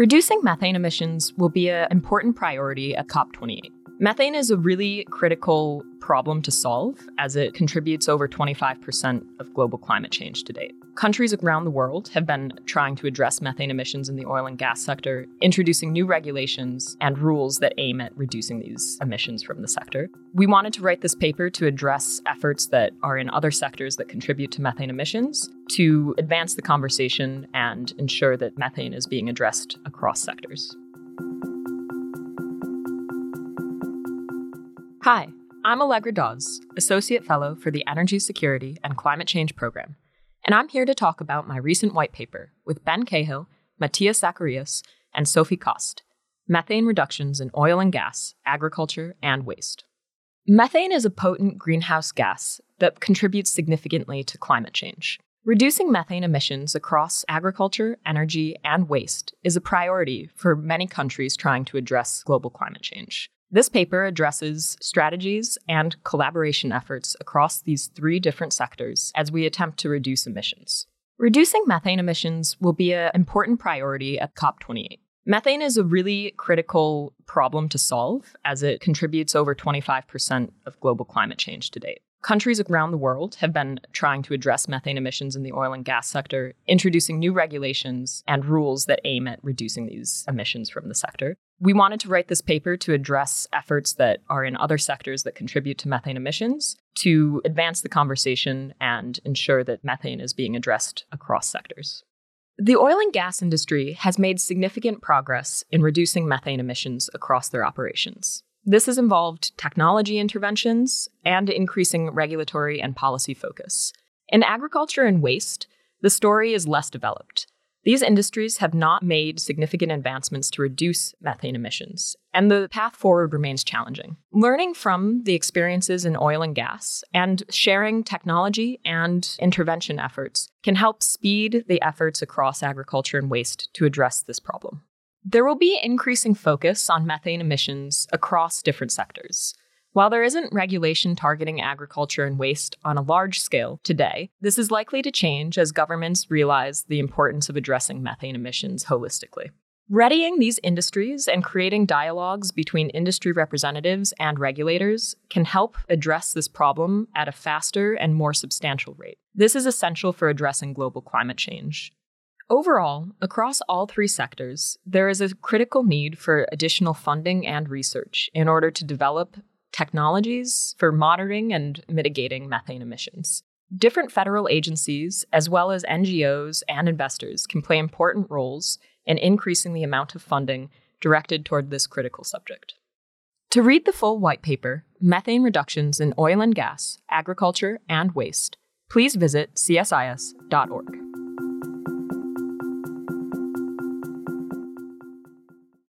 Reducing methane emissions will be an important priority at COP28. Methane is a really critical problem to solve as it contributes over 25% of global climate change to date. Countries around the world have been trying to address methane emissions in the oil and gas sector, introducing new regulations and rules that aim at reducing these emissions from the sector. We wanted to write this paper to address efforts that are in other sectors that contribute to methane emissions, to advance the conversation and ensure that methane is being addressed across sectors. Hi, I'm Allegra Dawes, Associate Fellow for the Energy Security and Climate Change Program, and I'm here to talk about my recent white paper with Ben Cahill, Mathias Zacarias, and Sophie Coste Methane Reductions in Oil and Gas, Agriculture, and Waste. Methane is a potent greenhouse gas that contributes significantly to climate change. Reducing methane emissions across agriculture, energy, and waste is a priority for many countries trying to address global climate change. This paper addresses strategies and collaboration efforts across these three different sectors as we attempt to reduce emissions. Reducing methane emissions will be an important priority at COP28. Methane is a really critical problem to solve as it contributes over 25% of global climate change to date. Countries around the world have been trying to address methane emissions in the oil and gas sector, introducing new regulations and rules that aim at reducing these emissions from the sector. We wanted to write this paper to address efforts that are in other sectors that contribute to methane emissions, to advance the conversation and ensure that methane is being addressed across sectors. The oil and gas industry has made significant progress in reducing methane emissions across their operations. This has involved technology interventions and increasing regulatory and policy focus. In agriculture and waste, the story is less developed. These industries have not made significant advancements to reduce methane emissions, and the path forward remains challenging. Learning from the experiences in oil and gas and sharing technology and intervention efforts can help speed the efforts across agriculture and waste to address this problem. There will be increasing focus on methane emissions across different sectors. While there isn't regulation targeting agriculture and waste on a large scale today, this is likely to change as governments realize the importance of addressing methane emissions holistically. Readying these industries and creating dialogues between industry representatives and regulators can help address this problem at a faster and more substantial rate. This is essential for addressing global climate change. Overall, across all three sectors, there is a critical need for additional funding and research in order to develop technologies for monitoring and mitigating methane emissions. Different federal agencies, as well as NGOs and investors, can play important roles in increasing the amount of funding directed toward this critical subject. To read the full white paper, Methane Reductions in Oil and Gas, Agriculture, and Waste, please visit csis.org.